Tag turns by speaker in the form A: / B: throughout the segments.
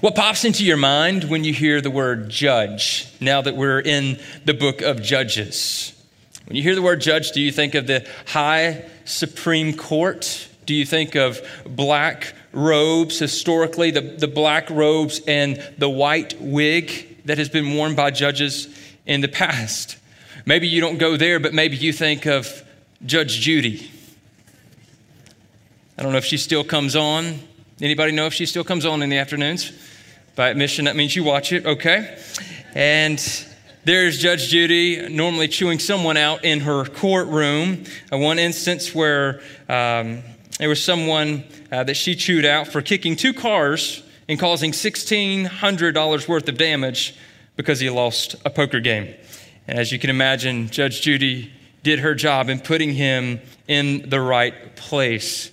A: What pops into your mind when you hear the word judge now that we're in the book of Judges? When you hear the word judge, do you think of the high Supreme Court? Do you think of black robes historically, the, the black robes and the white wig that has been worn by judges in the past? Maybe you don't go there, but maybe you think of Judge Judy. I don't know if she still comes on. Anybody know if she still comes on in the afternoons? By admission, that means you watch it, okay? And there's Judge Judy normally chewing someone out in her courtroom. Uh, one instance where um, there was someone uh, that she chewed out for kicking two cars and causing $1,600 worth of damage because he lost a poker game. And as you can imagine, Judge Judy did her job in putting him in the right place.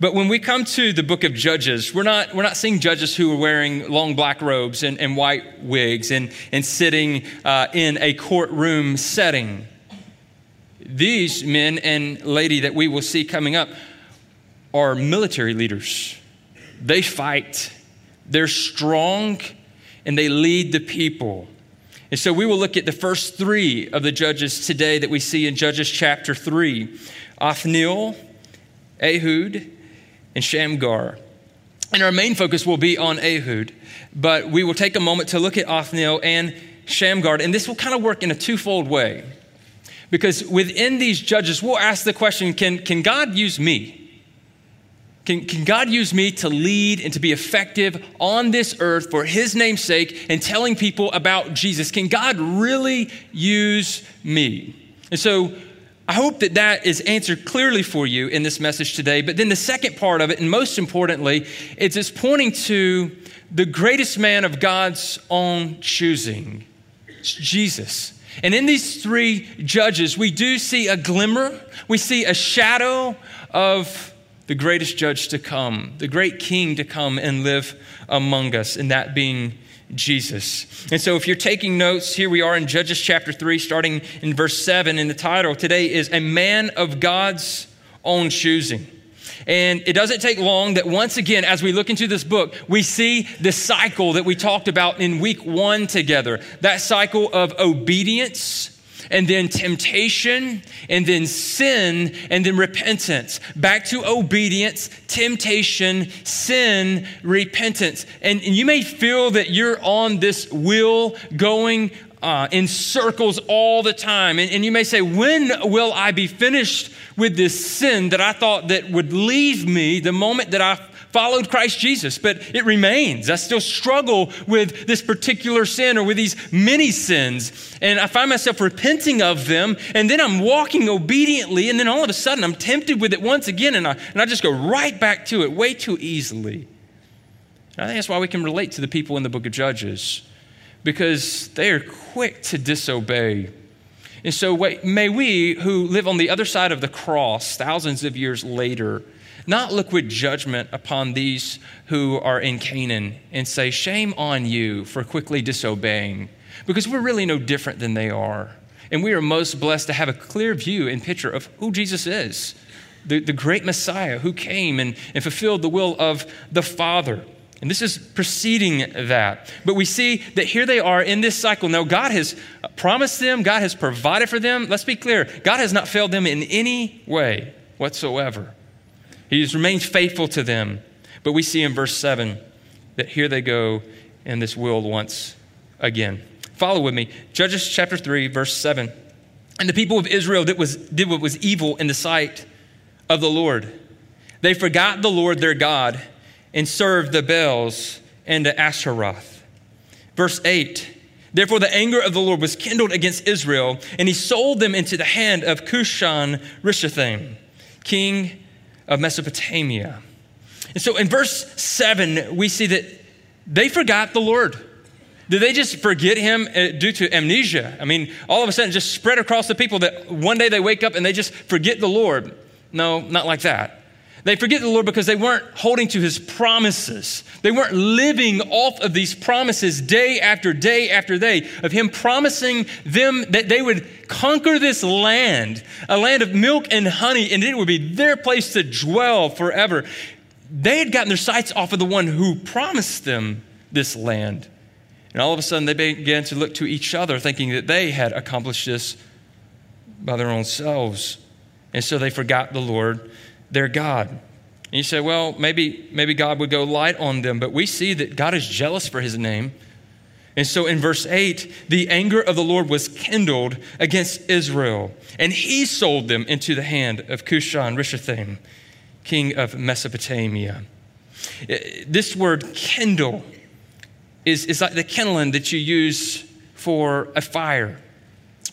A: But when we come to the book of Judges, we're not, we're not seeing judges who are wearing long black robes and, and white wigs and, and sitting uh, in a courtroom setting. These men and lady that we will see coming up are military leaders. They fight, they're strong, and they lead the people. And so we will look at the first three of the judges today that we see in Judges chapter 3 Othniel, Ehud, and Shamgar. And our main focus will be on Ehud, but we will take a moment to look at Othniel and Shamgar, and this will kind of work in a twofold way. Because within these judges, we'll ask the question can, can God use me? Can, can God use me to lead and to be effective on this earth for His name's sake and telling people about Jesus? Can God really use me? And so I hope that that is answered clearly for you in this message today. But then the second part of it, and most importantly, it's it's pointing to the greatest man of God's own choosing. It's Jesus. And in these three judges, we do see a glimmer, we see a shadow of the greatest judge to come, the great king to come and live among us, and that being Jesus. And so, if you're taking notes, here we are in Judges chapter 3, starting in verse 7. And the title today is A Man of God's Own Choosing. And it doesn't take long that once again, as we look into this book, we see the cycle that we talked about in week one together that cycle of obedience and then temptation, and then sin, and then repentance. Back to obedience, temptation, sin, repentance. And, and you may feel that you're on this wheel going uh, in circles all the time. And, and you may say, When will I be finished with this sin that I thought that would leave me the moment that I followed Christ Jesus, but it remains. I still struggle with this particular sin or with these many sins. And I find myself repenting of them, and then I'm walking obediently, and then all of a sudden I'm tempted with it once again, and I, and I just go right back to it way too easily. And I think that's why we can relate to the people in the book of Judges, because they are quick to disobey. And so, may we who live on the other side of the cross thousands of years later, not look with judgment upon these who are in Canaan and say, Shame on you for quickly disobeying, because we're really no different than they are. And we are most blessed to have a clear view and picture of who Jesus is the, the great Messiah who came and, and fulfilled the will of the Father. And this is preceding that. But we see that here they are in this cycle. Now, God has promised them, God has provided for them. Let's be clear God has not failed them in any way whatsoever. He has remained faithful to them. But we see in verse 7 that here they go in this world once again. Follow with me. Judges chapter 3, verse 7. And the people of Israel did, was, did what was evil in the sight of the Lord. They forgot the Lord their God and served the Baals and the Asheroth. Verse 8. Therefore, the anger of the Lord was kindled against Israel, and he sold them into the hand of Cushan Rishathaim, king of Mesopotamia. And so in verse 7, we see that they forgot the Lord. Did they just forget him uh, due to amnesia? I mean, all of a sudden, just spread across the people that one day they wake up and they just forget the Lord. No, not like that. They forget the Lord because they weren't holding to his promises. They weren't living off of these promises day after day after day of him promising them that they would conquer this land, a land of milk and honey, and it would be their place to dwell forever. They had gotten their sights off of the one who promised them this land. And all of a sudden, they began to look to each other, thinking that they had accomplished this by their own selves. And so they forgot the Lord, their God. And you say, well, maybe, maybe God would go light on them, but we see that God is jealous for his name. And so in verse 8, the anger of the Lord was kindled against Israel, and he sold them into the hand of Cushan Rishathaim, king of Mesopotamia. Uh, this word kindle is, is like the kindling that you use for a fire.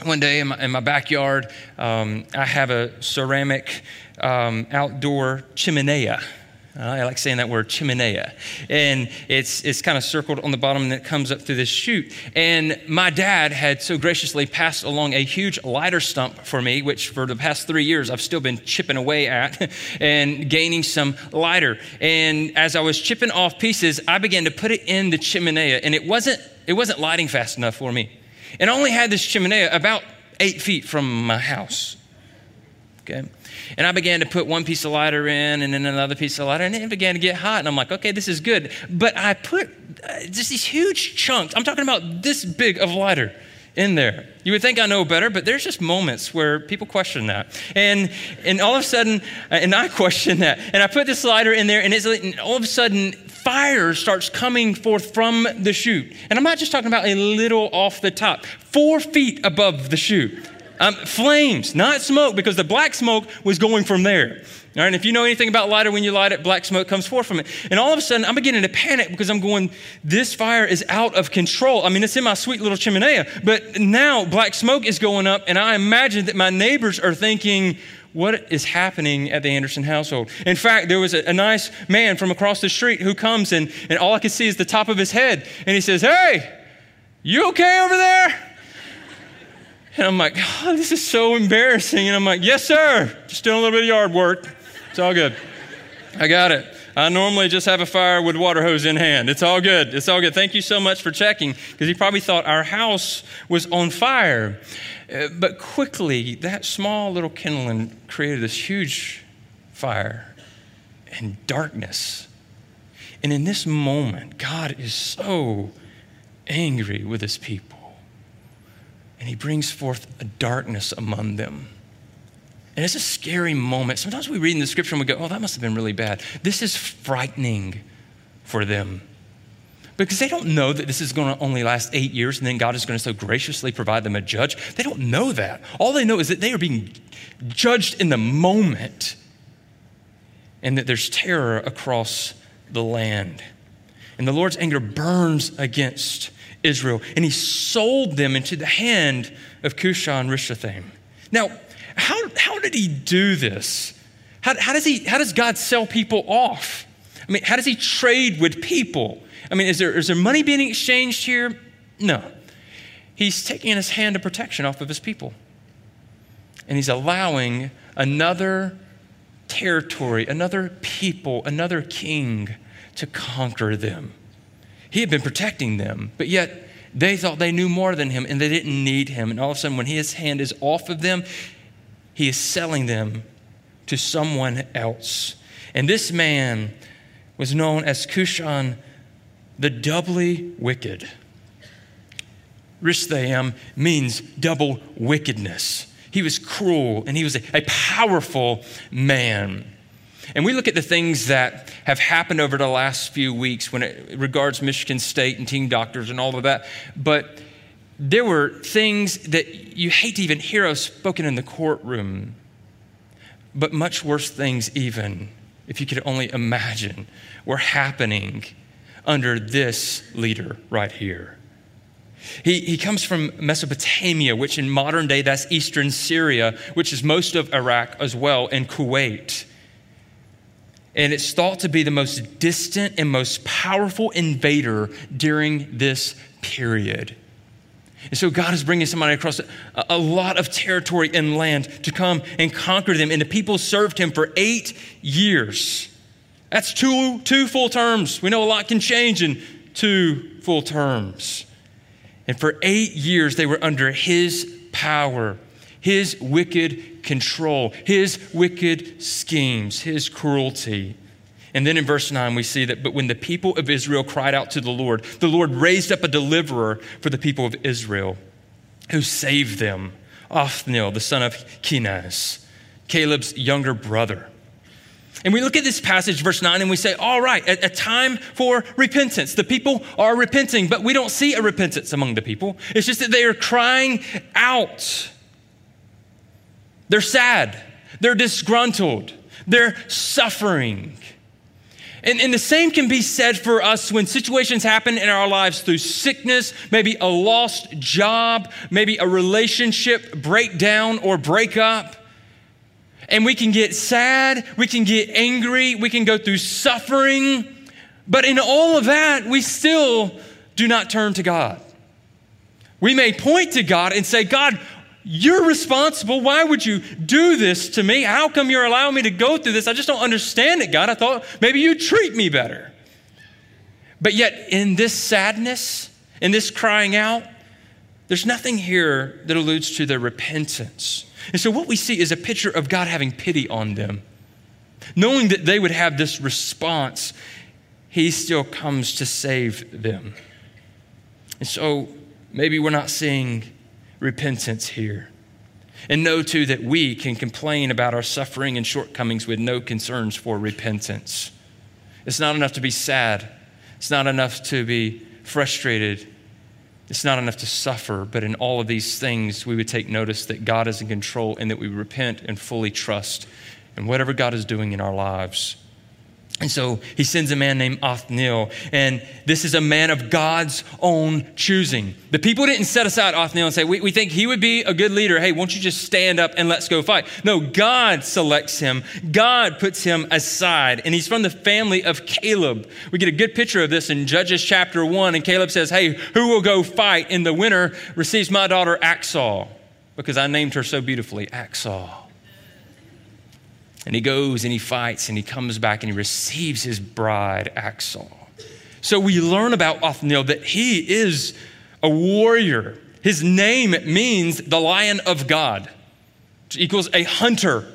A: One day in my, in my backyard, um, I have a ceramic um, outdoor chimenea. Uh, I like saying that word, chimenea. And it's, it's kind of circled on the bottom and it comes up through this chute. And my dad had so graciously passed along a huge lighter stump for me, which for the past three years I've still been chipping away at and gaining some lighter. And as I was chipping off pieces, I began to put it in the chimenea. And it wasn't, it wasn't lighting fast enough for me. And I only had this chimenea about eight feet from my house. Okay. And I began to put one piece of lighter in and then another piece of lighter, and it began to get hot. And I'm like, okay, this is good. But I put uh, just these huge chunks, I'm talking about this big of lighter in there. You would think I know better, but there's just moments where people question that. And, and all of a sudden, uh, and I question that. And I put this lighter in there, and, it's, and all of a sudden, fire starts coming forth from the chute. And I'm not just talking about a little off the top, four feet above the chute. Um, flames, not smoke, because the black smoke was going from there. All right, if you know anything about lighter, when you light it, black smoke comes forth from it. And all of a sudden, I'm beginning to panic because I'm going, this fire is out of control. I mean, it's in my sweet little chimenea, but now black smoke is going up, and I imagine that my neighbors are thinking, what is happening at the Anderson household. In fact, there was a, a, nice man from across the street who comes and, and all I could see is the top of his head. And he says, Hey, you okay over there? And I'm like, oh, this is so embarrassing. And I'm like, yes, sir. Just doing a little bit of yard work. It's all good. I got it. I normally just have a fire with water hose in hand. It's all good. It's all good. Thank you so much for checking because he probably thought our house was on fire. Uh, but quickly, that small little kindling created this huge fire and darkness. And in this moment, God is so angry with his people and he brings forth a darkness among them. And it's a scary moment. Sometimes we read in the scripture and we go, oh, that must have been really bad. This is frightening for them because they don't know that this is going to only last eight years and then God is going to so graciously provide them a judge. They don't know that. All they know is that they are being judged in the moment and that there's terror across the land. And the Lord's anger burns against Israel, and he sold them into the hand of Cushan Rishathaim. Now, how, how did he do this? How, how, does he, how does God sell people off? I mean, how does he trade with people? I mean, is there, is there money being exchanged here? No. He's taking his hand of protection off of his people. And he's allowing another territory, another people, another king to conquer them. He had been protecting them, but yet they thought they knew more than him and they didn't need him. And all of a sudden, when his hand is off of them, he is selling them to someone else. And this man was known as Cushan the doubly wicked. Rishathaim means double wickedness. He was cruel and he was a, a powerful man. And we look at the things that have happened over the last few weeks when it regards Michigan State and team doctors and all of that. But there were things that you hate to even hear of spoken in the courtroom, but much worse things, even, if you could only imagine, were happening under this leader right here. He, he comes from Mesopotamia, which in modern day, that's eastern Syria, which is most of Iraq as well, and Kuwait. And it's thought to be the most distant and most powerful invader during this period. And so God is bringing somebody across a, a, lot of territory and land to come and conquer them. And the people served him for eight years. That's two, two full terms. We know a lot can change in two full terms. And for eight years, they were under his power, his wicked control, his wicked schemes, his cruelty. And then in verse 9, we see that, but when the people of Israel cried out to the Lord, the Lord raised up a deliverer for the people of Israel who saved them, Othniel, the son of Kenaz, Caleb's younger brother. And we look at this passage, verse 9, and we say, all right, a, a, time for repentance. The people are repenting, but we don't see a repentance among the people. It's just that they are crying out. They're sad, they're disgruntled, they're suffering. And, and the same can be said for us when situations happen in our lives through sickness, maybe a lost job, maybe a relationship breakdown or breakup. And we can get sad, we can get angry, we can go through suffering. But in all of that, we still do not turn to God. We may point to God and say, God, you're responsible. Why would you do this to me? How come you're allowing me to go through this? I just don't understand it, God. I thought maybe you'd treat me better. But yet, in this sadness, in this crying out, there's nothing here that alludes to their repentance. And so, what we see is a picture of God having pity on them. Knowing that they would have this response, He still comes to save them. And so, maybe we're not seeing repentance here. And know too that we can complain about our suffering and shortcomings with no concerns for repentance. It's not enough to be sad, it's not enough to be frustrated. It's not enough to suffer, but in all of these things, we would take notice that God is in control and that we repent and fully trust in whatever God is doing in our lives. And so he sends a man named Othniel, and this is a man of God's own choosing. The people didn't set aside Othniel and say, we, we, think he would be a good leader. Hey, won't you just stand up and let's go fight? No, God selects him. God puts him aside, and he's from the family of Caleb. We get a good picture of this in Judges chapter 1, and Caleb says, Hey, who will go fight in the winter receives my daughter Achsah, because I named her so beautifully, Achsah. And he goes and he fights and he comes back and he receives his bride, Achsah. So we learn about Othniel that he is a warrior. His name means the lion of God, which equals a hunter.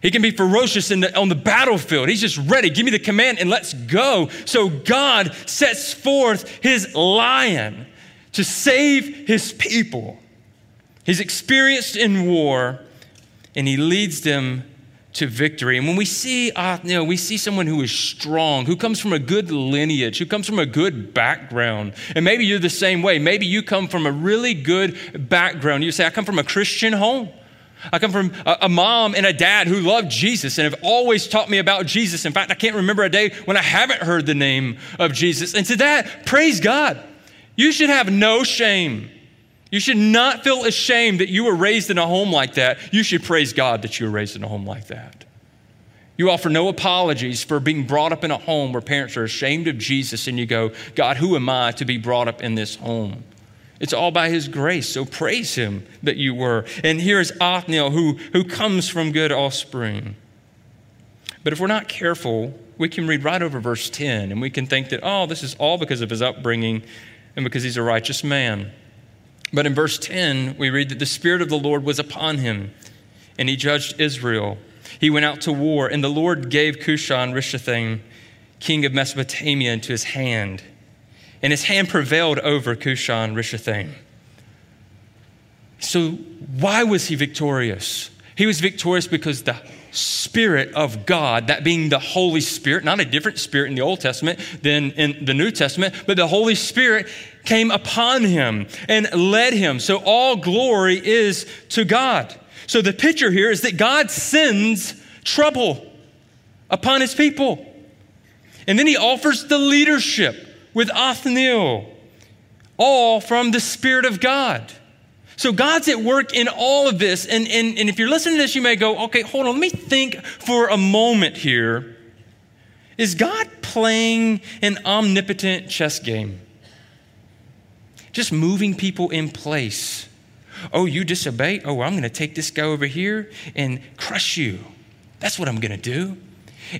A: He can be ferocious the, on the battlefield. He's just ready. Give me the command and let's go. So God sets forth his lion to save his people. He's experienced in war and he leads them to victory. And when we see uh, Othniel, we see someone who is strong, who comes from a good lineage, who comes from a good background. And maybe you're the same way. Maybe you come from a really good background. You say, I come from a Christian home. I come from a, a, mom and a dad who love Jesus and have always taught me about Jesus. In fact, I can't remember a day when I haven't heard the name of Jesus. And to that, praise God. You should have no shame you should not feel ashamed that you were raised in a home like that. You should praise God that you were raised in a home like that. You offer no apologies for being brought up in a home where parents are ashamed of Jesus, and you go, God, who am I to be brought up in this home? It's all by His grace, so praise Him that you were. And here is Othniel, who, who comes from good offspring. But if we're not careful, we can read right over verse 10, and we can think that, oh, this is all because of his upbringing and because he's a righteous man. But in verse 10, we read that the Spirit of the Lord was upon him, and he judged Israel. He went out to war, and the Lord gave Cushan Rishathaim, king of Mesopotamia, into his hand. And his hand prevailed over Cushan Rishathaim. So, why was he victorious? He was victorious because the Spirit of God, that being the Holy Spirit, not a different spirit in the Old Testament than in the New Testament, but the Holy Spirit came upon him and led him. So all glory is to God. So the picture here is that God sends trouble upon his people. And then he offers the leadership with Othniel, all from the Spirit of God. So God's at work in all of this. And, and, and if you're listening to this, you may go, okay, hold on, let me think for a moment here. Is God playing an omnipotent chess game? Just moving people in place. Oh, you disobey? Oh, I'm going to take this guy over here and crush you. That's what I'm going to do.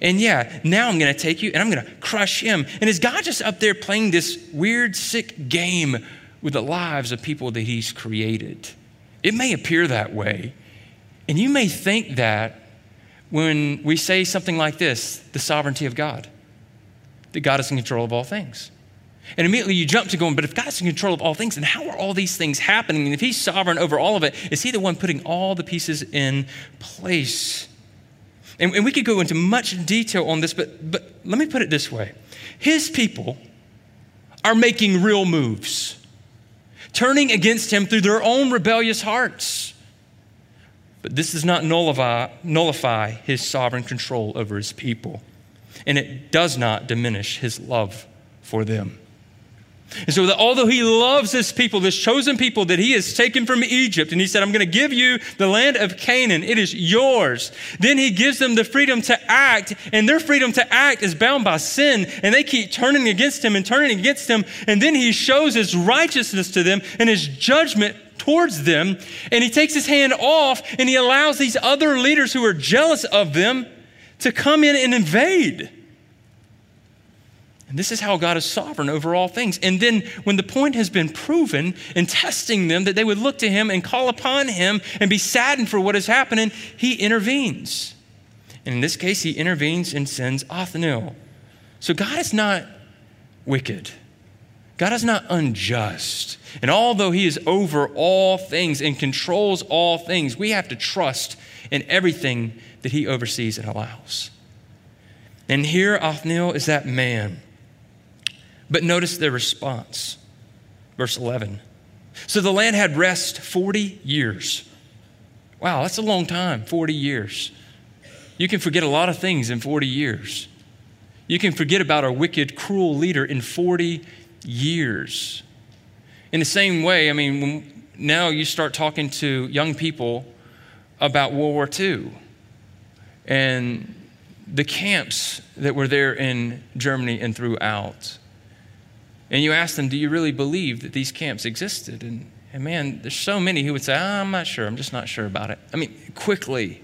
A: And yeah, now I'm going to take you and I'm going to crush him. And is God just up there playing this weird, sick game with the lives of people that He's created. It may appear that way, and you may think that, when we say something like this the sovereignty of God, that God is in control of all things. And immediately you jump to going, but if God's in control of all things, then how are all these things happening? And if He's sovereign over all of it, is He the one putting all the pieces in place? And, and we could go into much detail on this, but, but let me put it this way His people are making real moves, turning against Him through their own rebellious hearts. But this does not nullify, nullify his sovereign control over his people. And it does not diminish his love for them. And so, that although he loves this people, this chosen people that he has taken from Egypt, and he said, I'm going to give you the land of Canaan, it is yours. Then he gives them the freedom to act, and their freedom to act is bound by sin, and they keep turning against him and turning against him. And then he shows his righteousness to them and his judgment towards them, and he takes his hand off and he allows these other leaders who are jealous of them to come in and invade. And this is how God is sovereign over all things. And then, when the point has been proven in testing them that they would look to Him and call upon Him and be saddened for what is happening, He intervenes. And in this case, He intervenes and sends Othniel. So God is not wicked. God is not unjust. And although He is over all things and controls all things, we have to trust in everything that He oversees and allows. And here, Othniel is that man. But notice their response. Verse 11. So the land had rest 40 years. Wow, that's a long time, 40 years. You can forget a lot of things in 40 years. You can forget about a wicked, cruel leader in 40 years. In the same way, I mean, now you start talking to young people about World War II and the camps that were there in Germany and throughout. And you ask them, Do you really believe that these camps existed? And, and man, there's so many who would say, oh, I'm not sure. I'm just not sure about it. I mean, quickly,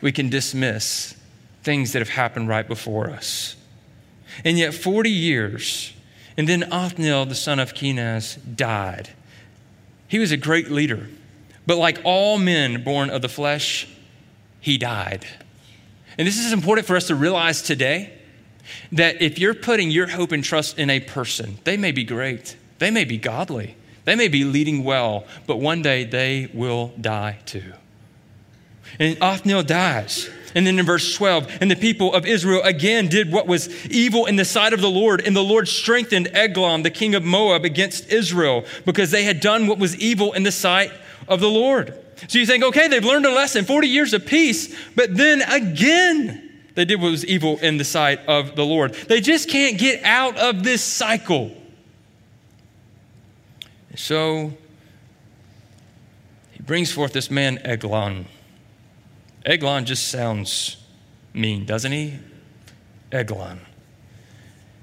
A: we can dismiss things that have happened right before us. And yet, 40 years and then Othniel, the son of Kenaz, died. He was a great leader, but like all men born of the flesh, he died. And this is important for us to realize today that if you're putting your hope and trust in a person, they may be great, they may be godly, they may be leading well, but one day they will die too. And Othniel dies. And then in verse 12, and the people of Israel again did what was evil in the sight of the Lord, and the Lord strengthened Eglon, the king of Moab, against Israel because they had done what was evil in the sight of the Lord. So you think, okay, they've learned a lesson, 40 years of peace, but then again, they did what was evil in the sight of the Lord. They just can't get out of this cycle. So he brings forth this man, Eglon. Eglon just sounds mean, doesn't he? Eglon.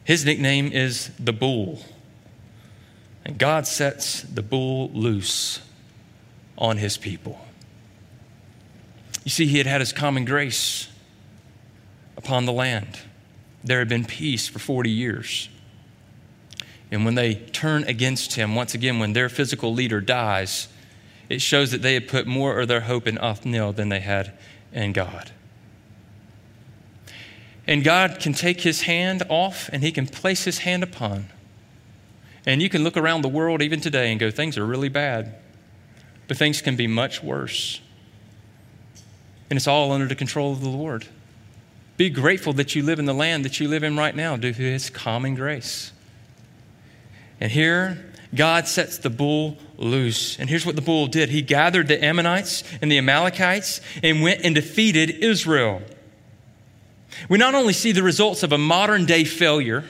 A: His nickname is the bull. And God sets the bull loose on his people. You see, he had had his common grace upon the land. There had been peace for 40 years. And when they turn against him, once again, when their physical leader dies, it shows that they had put more of their hope in Othniel than they had in God. And God can take his hand off and he can place his hand upon. And you can look around the world even today and go, things are really bad. But things can be much worse. And it's all under the control of the Lord. Be grateful that you live in the land that you live in right now due to his common grace. And here, God sets the bull loose. And here's what the bull did He gathered the Ammonites and the Amalekites and went and defeated Israel. We not only see the results of a modern day failure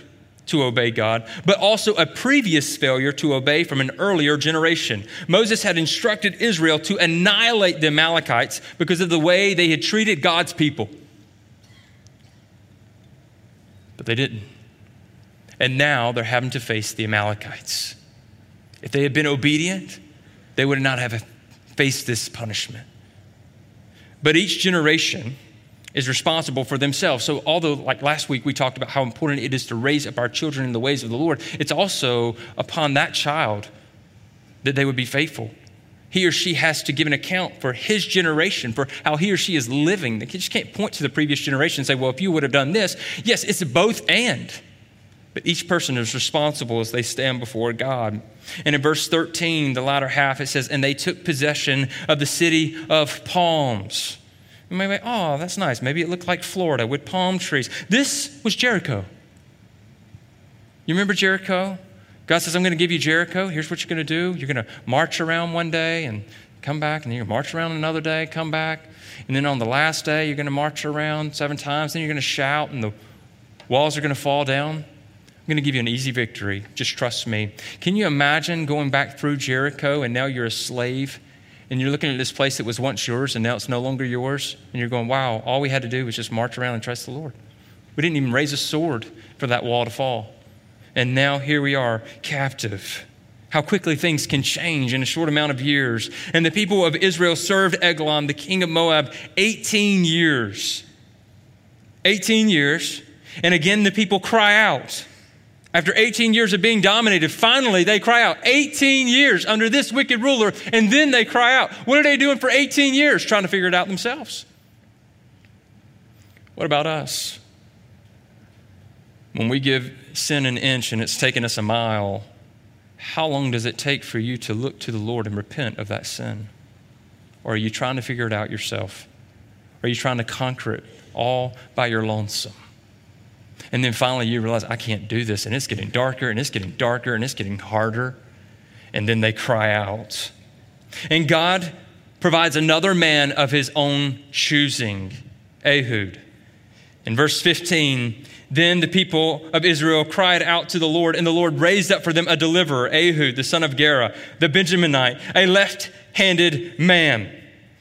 A: to obey God, but also a previous failure to obey from an earlier generation. Moses had instructed Israel to annihilate the Amalekites because of the way they had treated God's people. But they didn't. And now they're having to face the Amalekites. If they had been obedient, they would not have faced this punishment. But each generation is responsible for themselves. So, although, like last week, we talked about how important it is to raise up our children in the ways of the Lord, it's also upon that child that they would be faithful he or she has to give an account for his generation, for how he or she is living. They just can't point to the previous generation and say, well, if you would have done this. Yes, it's both and. But each person is responsible as they stand before God. And in verse 13, the latter half, it says, And they took possession of the city of palms. You may be, oh, that's nice. Maybe it looked like Florida with palm trees. This was Jericho. You remember Jericho? God says, I'm going to give you Jericho. Here's what you're going to do. You're going to march around one day and come back, and then you're going to march around another day, come back. And then on the last day, you're going to march around seven times. Then you're going to shout, and the walls are going to fall down. I'm going to give you an easy victory. Just trust me. Can you imagine going back through Jericho and now you're a slave and you're looking at this place that was once yours and now it's no longer yours, and you're going, wow, all we had to do was just march around and trust the Lord. We didn't even raise a sword for that wall to fall. And now here we are, captive. How quickly things can change in a short amount of years. And the people of Israel served Eglon, the king of Moab, 18 years. 18 years. And again, the people cry out. After 18 years of being dominated, finally they cry out. 18 years under this wicked ruler, and then they cry out. What are they doing for 18 years? Trying to figure it out themselves. What about us? When we give sin an inch and it's taken us a mile, how long does it take for you to look to the Lord and repent of that sin? Or are you trying to figure it out yourself? Are you trying to conquer it all by your lonesome? And then finally you realize, I can't do this, and it's getting darker, and it's getting darker, and it's getting harder. And then they cry out. And God provides another man of his own choosing, Ehud. In verse 15, then the people of Israel cried out to the Lord, and the Lord raised up for them a deliverer, Ehud, the son of Gera, the Benjaminite, a left handed man.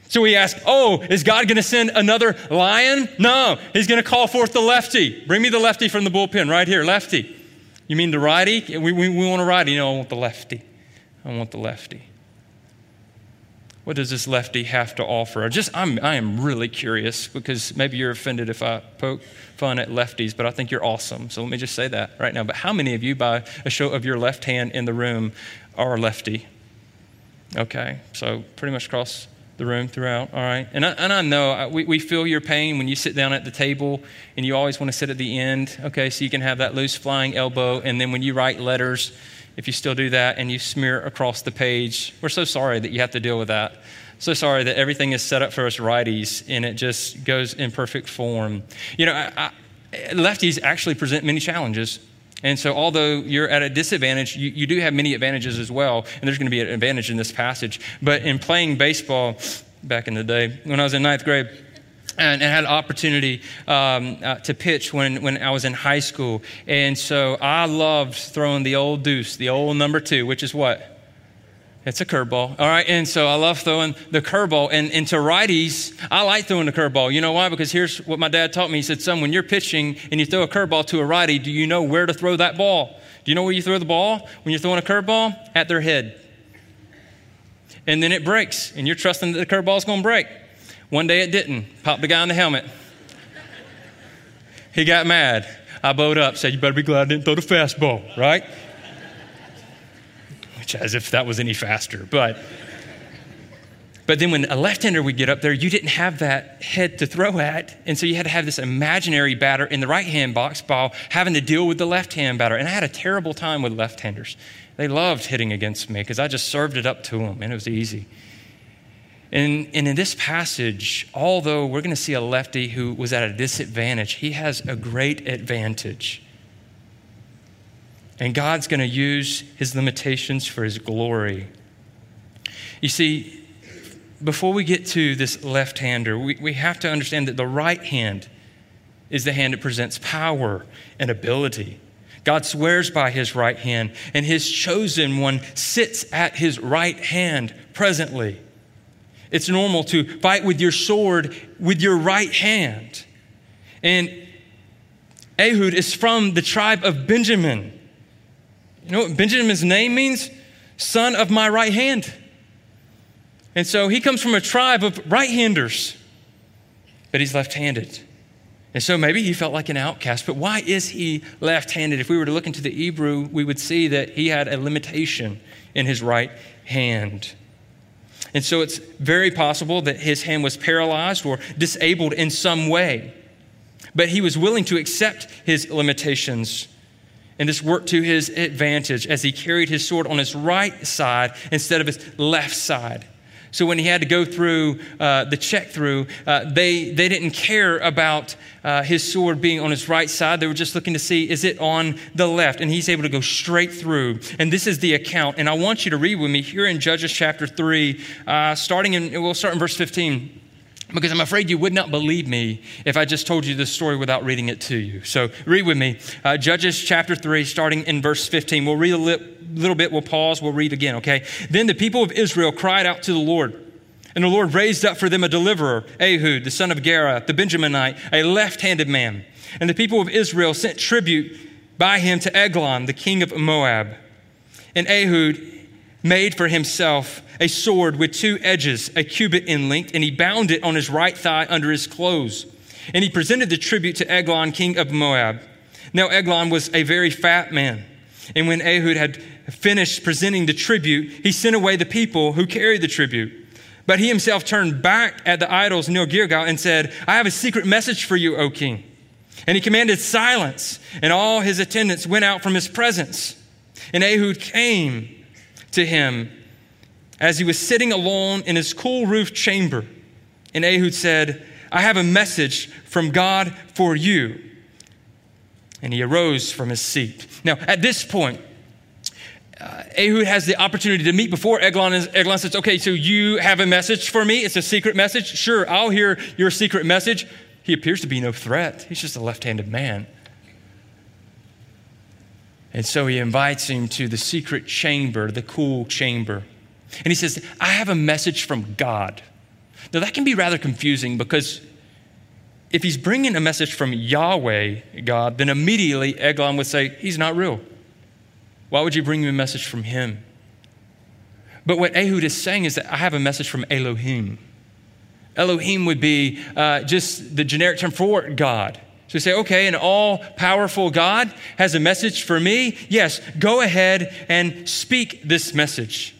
A: So we ask, oh, is God going to send another lion? No, he's going to call forth the lefty. Bring me the lefty from the bullpen right here, lefty. You mean the righty? We, we, we want a righty. No, I want the lefty. I want the lefty. What does this lefty have to offer? Just, I'm, I am really curious because maybe you're offended if I poke fun at lefties, but I think you're awesome. So let me just say that right now. But how many of you, by a show of your left hand in the room, are lefty? Okay, so pretty much across the room throughout. All right. And I, and I know we, we feel your pain when you sit down at the table and you always want to sit at the end. Okay. So you can have that loose flying elbow. And then when you write letters, if you still do that and you smear across the page, we're so sorry that you have to deal with that. So sorry that everything is set up for us righties and it just goes in perfect form. You know, I, I, lefties actually present many challenges. And so, although you're at a disadvantage, you, you do have many advantages as well. And there's going to be an advantage in this passage. But in playing baseball back in the day, when I was in ninth grade, and, and had opportunity um, uh, to pitch when, when I was in high school. And so I loved throwing the old deuce, the old number two, which is what? It's a curveball. All right. And so I love throwing the curveball. And, and to righties, I like throwing the curveball. You know why? Because here's what my dad taught me. He said, Son, when you're pitching and you throw a curveball to a righty, do you know where to throw that ball? Do you know where you throw the ball when you're throwing a curveball? At their head. And then it breaks, and you're trusting that the curveball's going to break. One day it didn't. Popped the guy in the helmet. He got mad. I bowed up, said, You better be glad I didn't throw the fastball, right? Which, as if that was any faster. But, but then when a left hander would get up there, you didn't have that head to throw at. And so you had to have this imaginary batter in the right hand box ball having to deal with the left hand batter. And I had a terrible time with left handers. They loved hitting against me because I just served it up to them and it was easy. And, and in this passage, although we're going to see a lefty who was at a disadvantage, he has a great advantage. And God's going to use his limitations for his glory. You see, before we get to this left hander, we, we have to understand that the right hand is the hand that presents power and ability. God swears by his right hand, and his chosen one sits at his right hand presently. It's normal to fight with your sword with your right hand. And Ehud is from the tribe of Benjamin. You know what Benjamin's name means? Son of my right hand. And so he comes from a tribe of right handers, but he's left handed. And so maybe he felt like an outcast, but why is he left handed? If we were to look into the Hebrew, we would see that he had a limitation in his right hand. And so it's very possible that his hand was paralyzed or disabled in some way. But he was willing to accept his limitations. And this worked to his advantage as he carried his sword on his right side instead of his left side. So when he had to go through uh, the check through, uh, they, they didn't care about uh, his sword being on his right side. They were just looking to see, is it on the left? And he's able to go straight through. And this is the account. And I want you to read with me here in Judges chapter 3, uh, starting in, we'll start in verse 15 because I'm afraid you would not believe me if I just told you this story without reading it to you. So read with me. Uh, Judges chapter 3, starting in verse 15. We'll read a li- little bit, we'll pause, we'll read again, okay? Then the people of Israel cried out to the Lord. And the Lord raised up for them a deliverer, Ehud, the son of Gera, the Benjaminite, a left handed man. And the people of Israel sent tribute by him to Eglon, the king of Moab. And Ehud made for himself a sword with two edges, a cubit in length, and he bound it on his right thigh under his clothes. And he presented the tribute to Eglon, king of Moab. Now, Eglon was a very fat man. And when Ehud had finished presenting the tribute, he sent away the people who carried the tribute. But he himself turned back at the idols near Gilgal and said, I have a secret message for you, O king. And he commanded silence, and all his attendants went out from his presence. And Ehud came to him as he was sitting alone in his cool roof chamber. And Ehud said, I have a message from God for you. And he arose from his seat. Now, at this point, uh, Ehud has the opportunity to meet before Eglon. Eglon says, Okay, so you have a message for me? It's a secret message? Sure, I'll hear your secret message. He appears to be no threat. He's just a left handed man. And so he invites him to the secret chamber, the cool chamber. And he says, I have a message from God. Now, that can be rather confusing because if he's bringing a message from Yahweh, God, then immediately Eglon would say, He's not real. Why would you bring me a message from him? But what Ehud is saying is that I have a message from Elohim. Elohim would be uh, just the generic term for God. So we say, okay, an all powerful God has a message for me. Yes, go ahead and speak this message.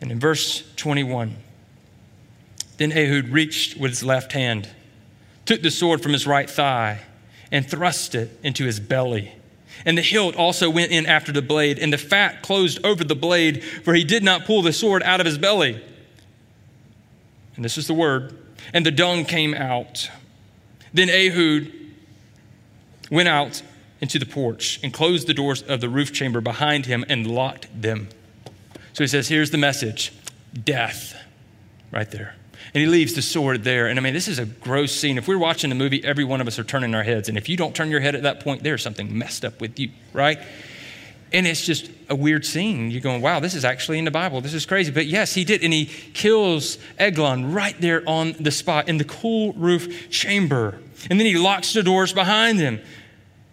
A: And in verse 21, then Ehud reached with his left hand, took the sword from his right thigh, and thrust it into his belly. And the hilt also went in after the blade, and the fat closed over the blade, for he did not pull the sword out of his belly. And this is the word. And the dung came out. Then Ehud went out into the porch and closed the doors of the roof chamber behind him and locked them. So he says, Here's the message death, right there. And he leaves the sword there. And I mean, this is a gross scene. If we're watching the movie, every one of us are turning our heads. And if you don't turn your head at that point, there's something messed up with you, right? And it's just a weird scene. You're going, wow, this is actually in the Bible. This is crazy. But yes, he did. And he kills Eglon right there on the spot in the cool roof chamber. And then he locks the doors behind him.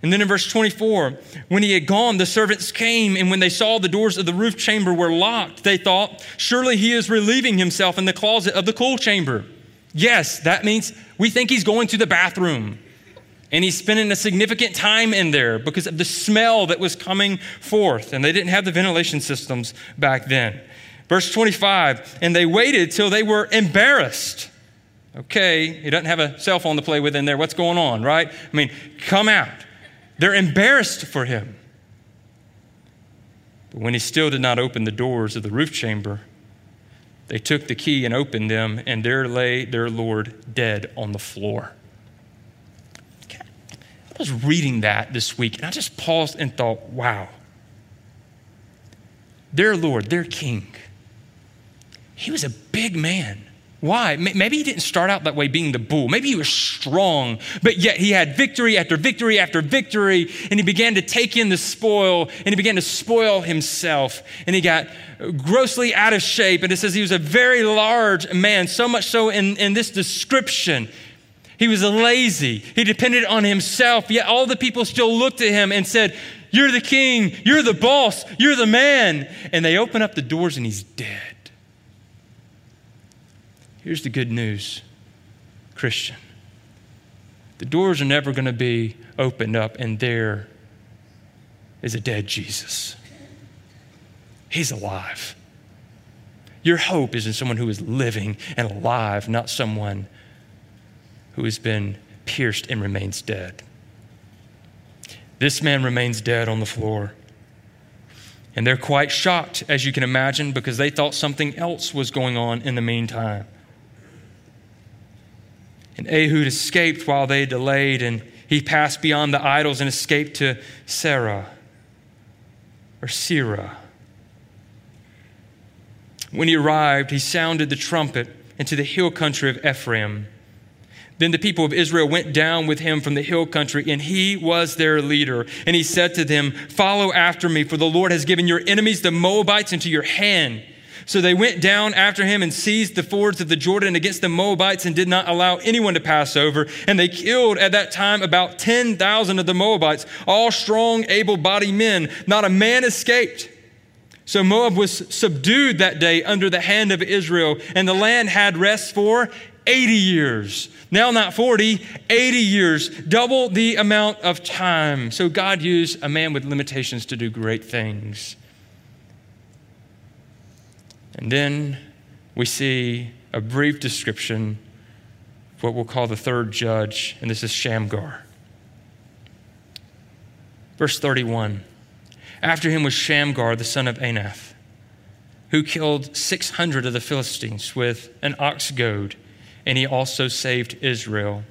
A: And then in verse 24, when he had gone, the servants came, and when they saw the doors of the roof chamber were locked, they thought, Surely he is relieving himself in the closet of the cool chamber. Yes, that means we think he's going to the bathroom. And he's spending a significant time in there because of the smell that was coming forth. And they didn't have the ventilation systems back then. Verse 25, and they waited till they were embarrassed. Okay, he doesn't have a cell phone to play with in there. What's going on, right? I mean, come out. They're embarrassed for him. But when he still did not open the doors of the roof chamber, they took the key and opened them, and there lay their Lord dead on the floor. I was reading that this week, and I just paused and thought, wow. Their Lord, their King, he was a big man. Why? Maybe he didn't start out that way being the bull. Maybe he was strong, but yet he had victory after victory after victory, and he began to take in the spoil, and he began to spoil himself, and he got grossly out of shape. And it says he was a very large man, so much so in, in this description. He was lazy. He depended on himself, yet all the people still looked at him and said, You're the king, you're the boss, you're the man. And they open up the doors, and he's dead. Here's the good news, Christian. The doors are never going to be opened up, and there is a dead Jesus. He's alive. Your hope is in someone who is living and alive, not someone who has been pierced and remains dead. This man remains dead on the floor. And they're quite shocked, as you can imagine, because they thought something else was going on in the meantime. And Ehud escaped while they delayed, and he passed beyond the idols and escaped to Sarah or Seirah. When he arrived, he sounded the trumpet into the hill country of Ephraim. Then the people of Israel went down with him from the hill country, and he was their leader. And he said to them, Follow after me, for the Lord has given your enemies, the Moabites, into your hand. So they went down after him and seized the fords of the Jordan against the Moabites and did not allow anyone to pass over. And they killed at that time about 10,000 of the Moabites, all strong, able bodied men. Not a man escaped. So Moab was subdued that day under the hand of Israel, and the land had rest for 80 years. Now, not 40, 80 years, double the amount of time. So, God used a man with limitations to do great things. And then we see a brief description of what we'll call the third judge, and this is Shamgar. Verse 31 After him was Shamgar, the son of Anath, who killed 600 of the Philistines with an ox goad and he also saved Israel.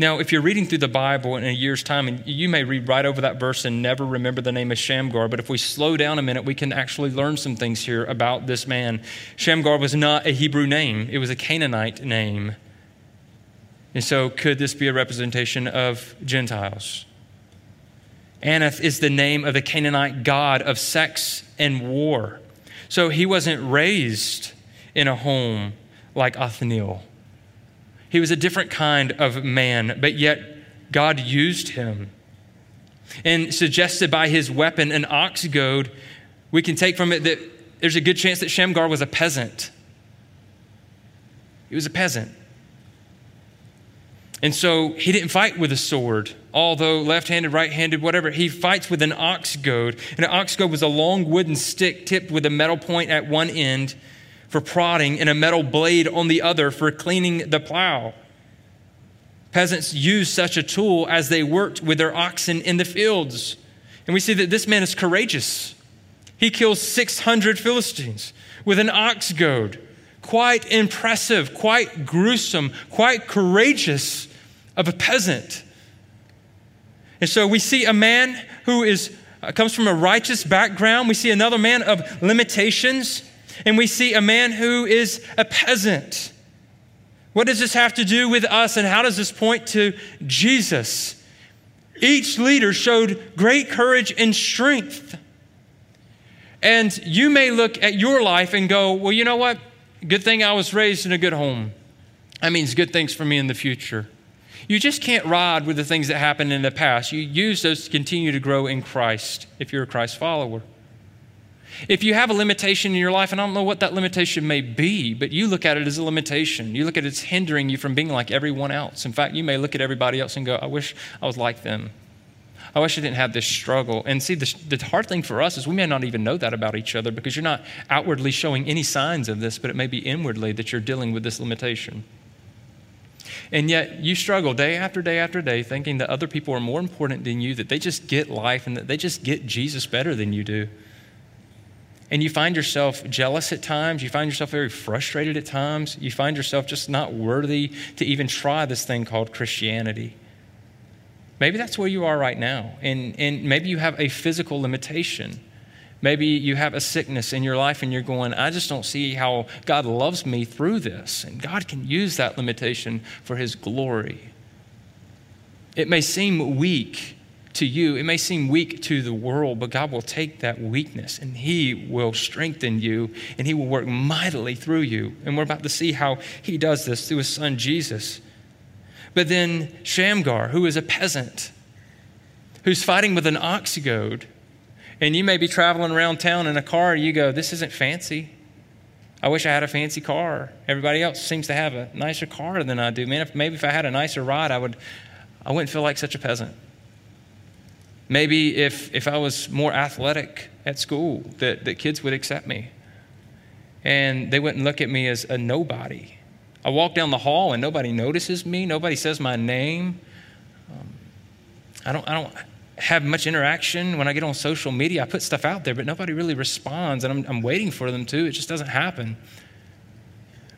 A: Now, if you're reading through the Bible in a year's time, and you may read right over that verse and never remember the name of Shamgar, but if we slow down a minute, we can actually learn some things here about this man. Shamgar was not a Hebrew name, it was a Canaanite name. And so, could this be a representation of Gentiles? Anath is the name of the Canaanite god of sex and war. So, he wasn't raised in a home like Othniel. He was a different kind of man, but yet God used him. And suggested by his weapon, an ox goad, we can take from it that there's a good chance that Shamgar was a peasant. He was a peasant. And so he didn't fight with a sword, although left handed, right handed, whatever. He fights with an ox goad. And an ox goad was a long wooden stick tipped with a metal point at one end for prodding and a metal blade on the other for cleaning the plow. Peasants used such a tool as they worked with their oxen in the fields. And we see that this man is courageous. He kills 600 Philistines with an ox goad. Quite impressive, quite gruesome, quite courageous of a peasant. And so we see a man who is, uh, comes from a righteous background. We see another man of limitations and we see a man who is a peasant. What does this have to do with us, and how does this point to Jesus? Each leader showed great courage and strength. And you may look at your life and go, well, you know what? Good thing I was raised in a good home. That means good things for me in the future. You just can't ride with the things that happened in the past. You use those to continue to grow in Christ if you're a Christ follower. If you have a limitation in your life, and I don't know what that limitation may be, but you look at it as a limitation. You look at it as hindering you from being like everyone else. In fact, you may look at everybody else and go, I wish I was like them. I wish I didn't have this struggle. And see, the, the hard thing for us is we may not even know that about each other because you're not outwardly showing any signs of this, but it may be inwardly that you're dealing with this limitation. And yet you struggle day after day after day thinking that other people are more important than you, that they just get life and that they just get Jesus better than you do and you find yourself jealous at times, you find yourself very frustrated at times, you find yourself just not worthy to even try this thing called Christianity. Maybe that's where you are right now. And, and maybe you have a physical limitation. Maybe you have a sickness in your life and you're going, I just don't see how God loves me through this. And God can use that limitation for His glory. It may seem weak to you. It may seem weak to the world, but God will take that weakness and He will strengthen you and He will work mightily through you. And we're about to see how He does this through His Son Jesus. But then Shamgar, who is a peasant, who's fighting with an ox goad, and you may be traveling around town in a car, you go, This isn't fancy. I wish I had a fancy car. Everybody else seems to have a nicer car than I do. Man, if, maybe if I had a nicer ride, I would I wouldn't feel like such a peasant. Maybe if, if I was more athletic at school, that, that kids would accept me. and they wouldn't look at me as a nobody. I walk down the hall and nobody notices me, nobody says my name. Um, I, don't, I don't have much interaction when I get on social media. I put stuff out there, but nobody really responds, and I'm, I'm waiting for them to. It just doesn't happen.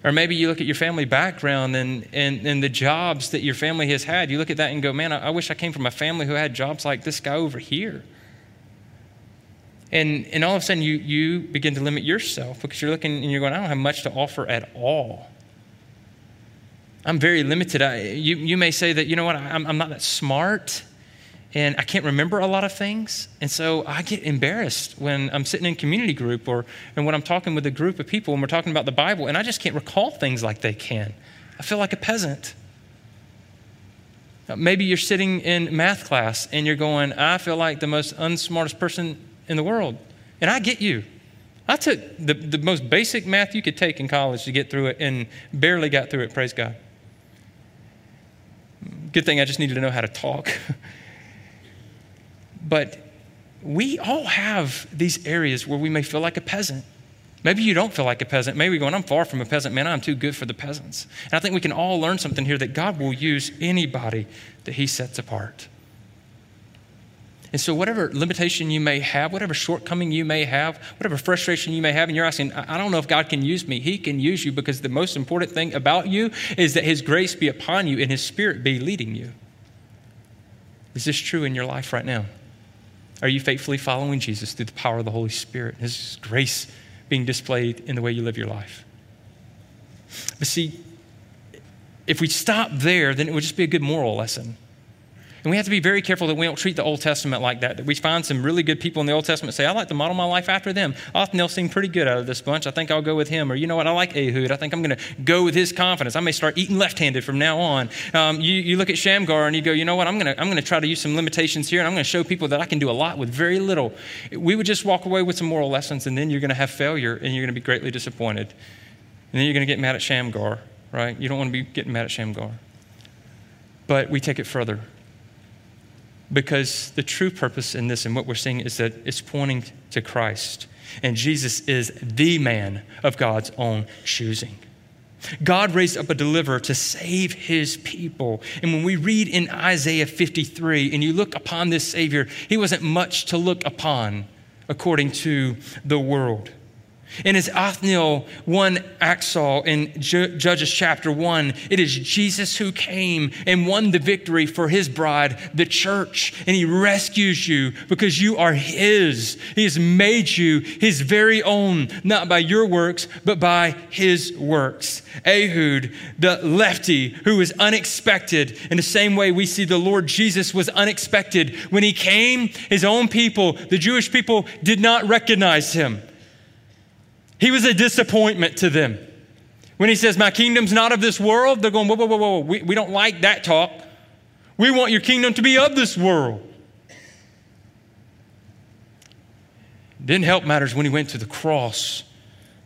A: Or maybe you look at your family background and, and, and the jobs that your family has had. You look at that and go, man, I, I wish I came from a family who had jobs like this guy over here. And, and all of a sudden, you, you begin to limit yourself because you're looking and you're going, I don't have much to offer at all. I'm very limited. I, you, you may say that, you know what, I'm, I'm not that smart and I can't remember a lot of things. And so I get embarrassed when I'm sitting in community group or and when I'm talking with a group of people and we're talking about the Bible and I just can't recall things like they can. I feel like a peasant. Maybe you're sitting in math class and you're going, I feel like the most unsmartest person in the world. And I get you. I took the, the most basic math you could take in college to get through it and barely got through it, praise God. Good thing I just needed to know how to talk. but we all have these areas where we may feel like a peasant. Maybe you don't feel like a peasant. Maybe you're going, I'm far from a peasant. Man, I'm too good for the peasants. And I think we can all learn something here that God will use anybody that He sets apart. And so, whatever limitation you may have, whatever shortcoming you may have, whatever frustration you may have, and you're asking, I don't know if God can use me, He can use you because the most important thing about you is that His grace be upon you and His Spirit be leading you. Is this true in your life right now? Are you faithfully following Jesus through the power of the Holy Spirit? His grace being displayed in the way you live your life? But see, if we stop there, then it would just be a good moral lesson. And we have to be very careful that we don't treat the Old Testament like that. That we find some really good people in the Old Testament say, I like to model my life after them. Othniel seemed pretty good out of this bunch. I think I'll go with him. Or, you know what, I like Ehud. I think I'm going to go with his confidence. I may start eating left handed from now on. Um, you, you look at Shamgar and you go, you know what, I'm going to I'm going to try to use some limitations here and I'm going to show people that I can do a lot with very little. We would just walk away with some moral lessons and then you're going to have failure and you're going to be greatly disappointed. And then you're going to get mad at Shamgar, right? You don't want to be getting mad at Shamgar. But we take it further because the true purpose in this and what we're seeing is that it's pointing to Christ. And Jesus is the man of God's own choosing. God raised up a deliverer to save his people. And when we read in Isaiah 53 and you look upon this Savior, he wasn't much to look upon according to the world. And as Othniel won Achsah in Judges chapter 1, it is Jesus who came and won the victory for his bride, the church. And he rescues you because you are his. He has made you his very own, not by your works, but by his works. Ehud, the lefty who was unexpected, in the same way we see the Lord Jesus was unexpected. When he came, his own people, the Jewish people, did not recognize him. He was a disappointment to them. When he says, My kingdom's not of this world, they're going, Whoa, whoa, whoa, whoa. We, we don't like that talk. We want your kingdom to be of this world. Didn't help matters when he went to the cross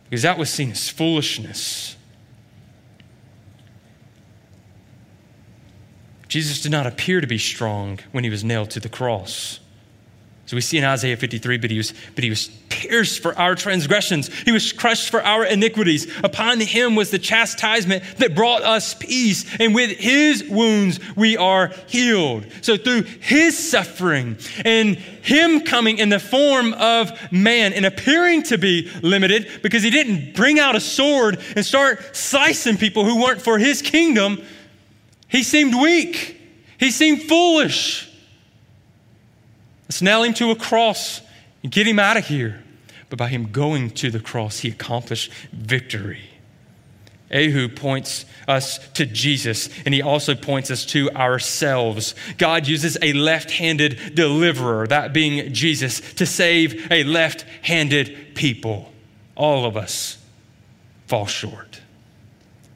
A: because that was seen as foolishness. Jesus did not appear to be strong when he was nailed to the cross. So we see in Isaiah 53, but he, was, but he was pierced for our transgressions. He was crushed for our iniquities. Upon him was the chastisement that brought us peace. And with his wounds we are healed. So through his suffering and him coming in the form of man and appearing to be limited because he didn't bring out a sword and start slicing people who weren't for his kingdom, he seemed weak. He seemed foolish. Let's nail him to a cross and get him out of here. But by him going to the cross, he accomplished victory. Ehud points us to Jesus, and he also points us to ourselves. God uses a left handed deliverer, that being Jesus, to save a left handed people. All of us fall short.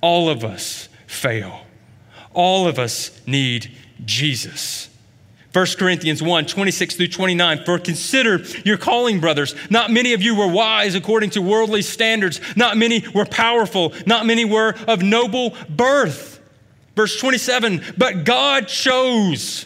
A: All of us fail. All of us need Jesus. 1 Corinthians 1 26 through 29. For consider your calling, brothers. Not many of you were wise according to worldly standards. Not many were powerful. Not many were of noble birth. Verse 27 But God chose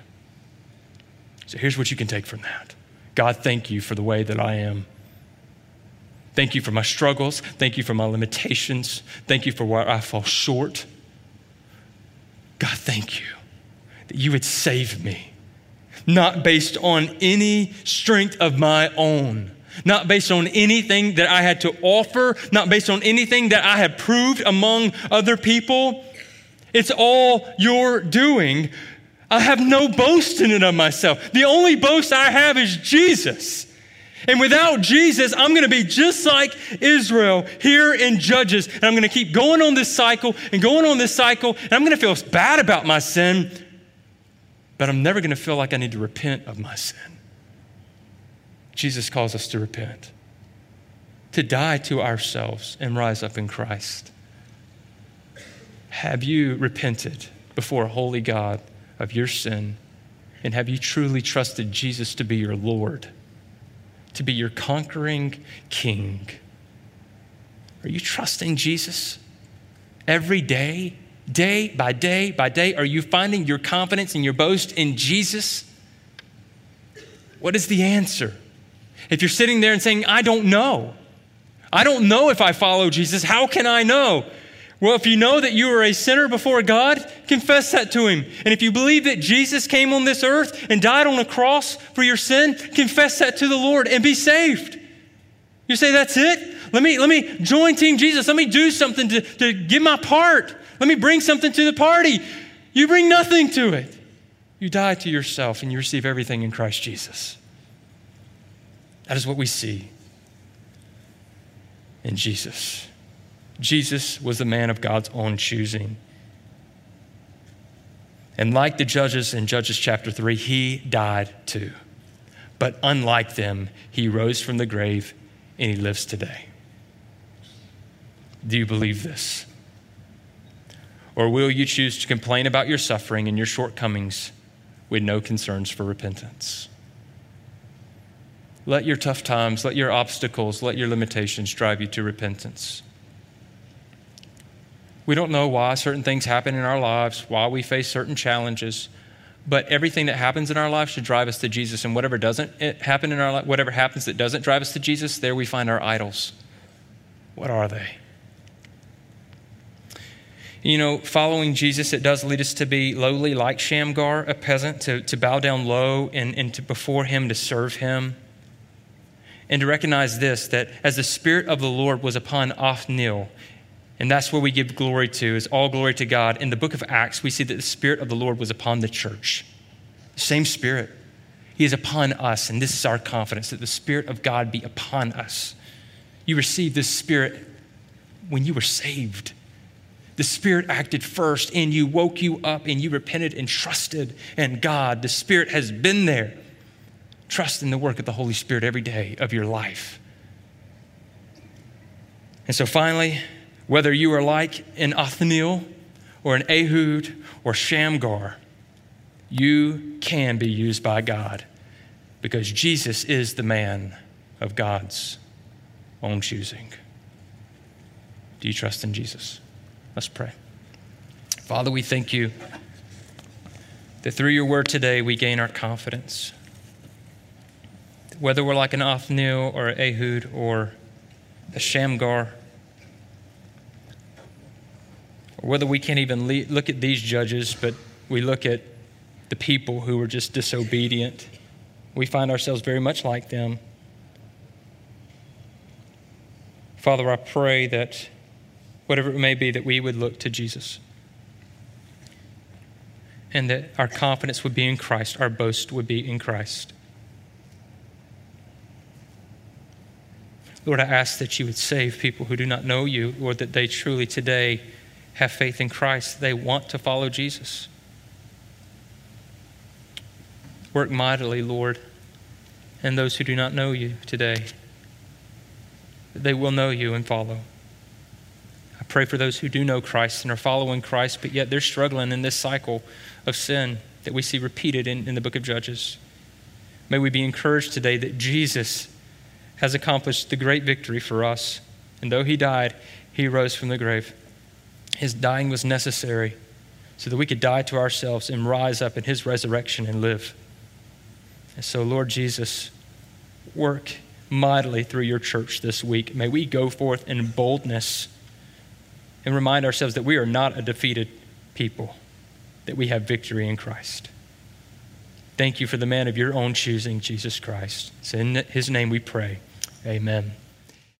A: So here's what you can take from that God, thank you for the way that I am. Thank you for my struggles. Thank you for my limitations. Thank you for where I fall short. God, thank you that you would save me, not based on any strength of my own, not based on anything that I had to offer, not based on anything that I had proved among other people. It's all your doing I have no boast in it of myself. The only boast I have is Jesus. And without Jesus, I'm going to be just like Israel here in Judges. And I'm going to keep going on this cycle and going on this cycle. And I'm going to feel bad about my sin, but I'm never going to feel like I need to repent of my sin. Jesus calls us to repent, to die to ourselves and rise up in Christ. Have you repented before a holy God of your sin? And have you truly trusted Jesus to be your Lord, to be your conquering King? Are you trusting Jesus every day, day by day by day? Are you finding your confidence and your boast in Jesus? What is the answer? If you're sitting there and saying, I don't know, I don't know if I follow Jesus, how can I know? Well, if you know that you are a sinner before God, confess that to Him. And if you believe that Jesus came on this earth and died on a cross for your sin, confess that to the Lord and be saved. You say, That's it? Let me, let me join Team Jesus. Let me do something to, to give my part. Let me bring something to the party. You bring nothing to it. You die to yourself and you receive everything in Christ Jesus. That is what we see in Jesus. Jesus was the man of God's own choosing. And like the judges in Judges chapter 3, he died too. But unlike them, he rose from the grave and he lives today. Do you believe this? Or will you choose to complain about your suffering and your shortcomings with no concerns for repentance? Let your tough times, let your obstacles, let your limitations drive you to repentance. We don't know why certain things happen in our lives, why we face certain challenges, but everything that happens in our life should drive us to Jesus. And whatever doesn't eh, happen in our life, whatever happens that doesn't drive us to Jesus, there we find our idols. What are they? You know, following Jesus, it does lead us to be lowly like Shamgar, a peasant, to, to bow down low and, and to before him to serve him. And to recognize this that as the Spirit of the Lord was upon Othniel, and that's where we give glory to, is all glory to God. In the book of Acts, we see that the Spirit of the Lord was upon the church. Same Spirit. He is upon us, and this is our confidence that the Spirit of God be upon us. You received this Spirit when you were saved. The Spirit acted first and you, woke you up, and you repented and trusted in God. The Spirit has been there. Trust in the work of the Holy Spirit every day of your life. And so finally, whether you are like an Othniel or an Ehud or Shamgar, you can be used by God because Jesus is the man of God's own choosing. Do you trust in Jesus? Let's pray. Father, we thank you that through your word today we gain our confidence. Whether we're like an Othniel or an Ehud or a Shamgar, or whether we can't even look at these judges, but we look at the people who were just disobedient. We find ourselves very much like them. Father, I pray that whatever it may be, that we would look to Jesus. And that our confidence would be in Christ, our boast would be in Christ. Lord, I ask that you would save people who do not know you, Lord, that they truly today have faith in Christ. They want to follow Jesus. Work mightily, Lord. and those who do not know you today. They will know you and follow. I pray for those who do know Christ and are following Christ, but yet they're struggling in this cycle of sin that we see repeated in, in the book of Judges. May we be encouraged today that Jesus has accomplished the great victory for us. And though he died, he rose from the grave. His dying was necessary so that we could die to ourselves and rise up in his resurrection and live. And so, Lord Jesus, work mightily through your church this week. May we go forth in boldness and remind ourselves that we are not a defeated people, that we have victory in Christ. Thank you for the man of your own choosing, Jesus Christ. It's in his name we pray. Amen.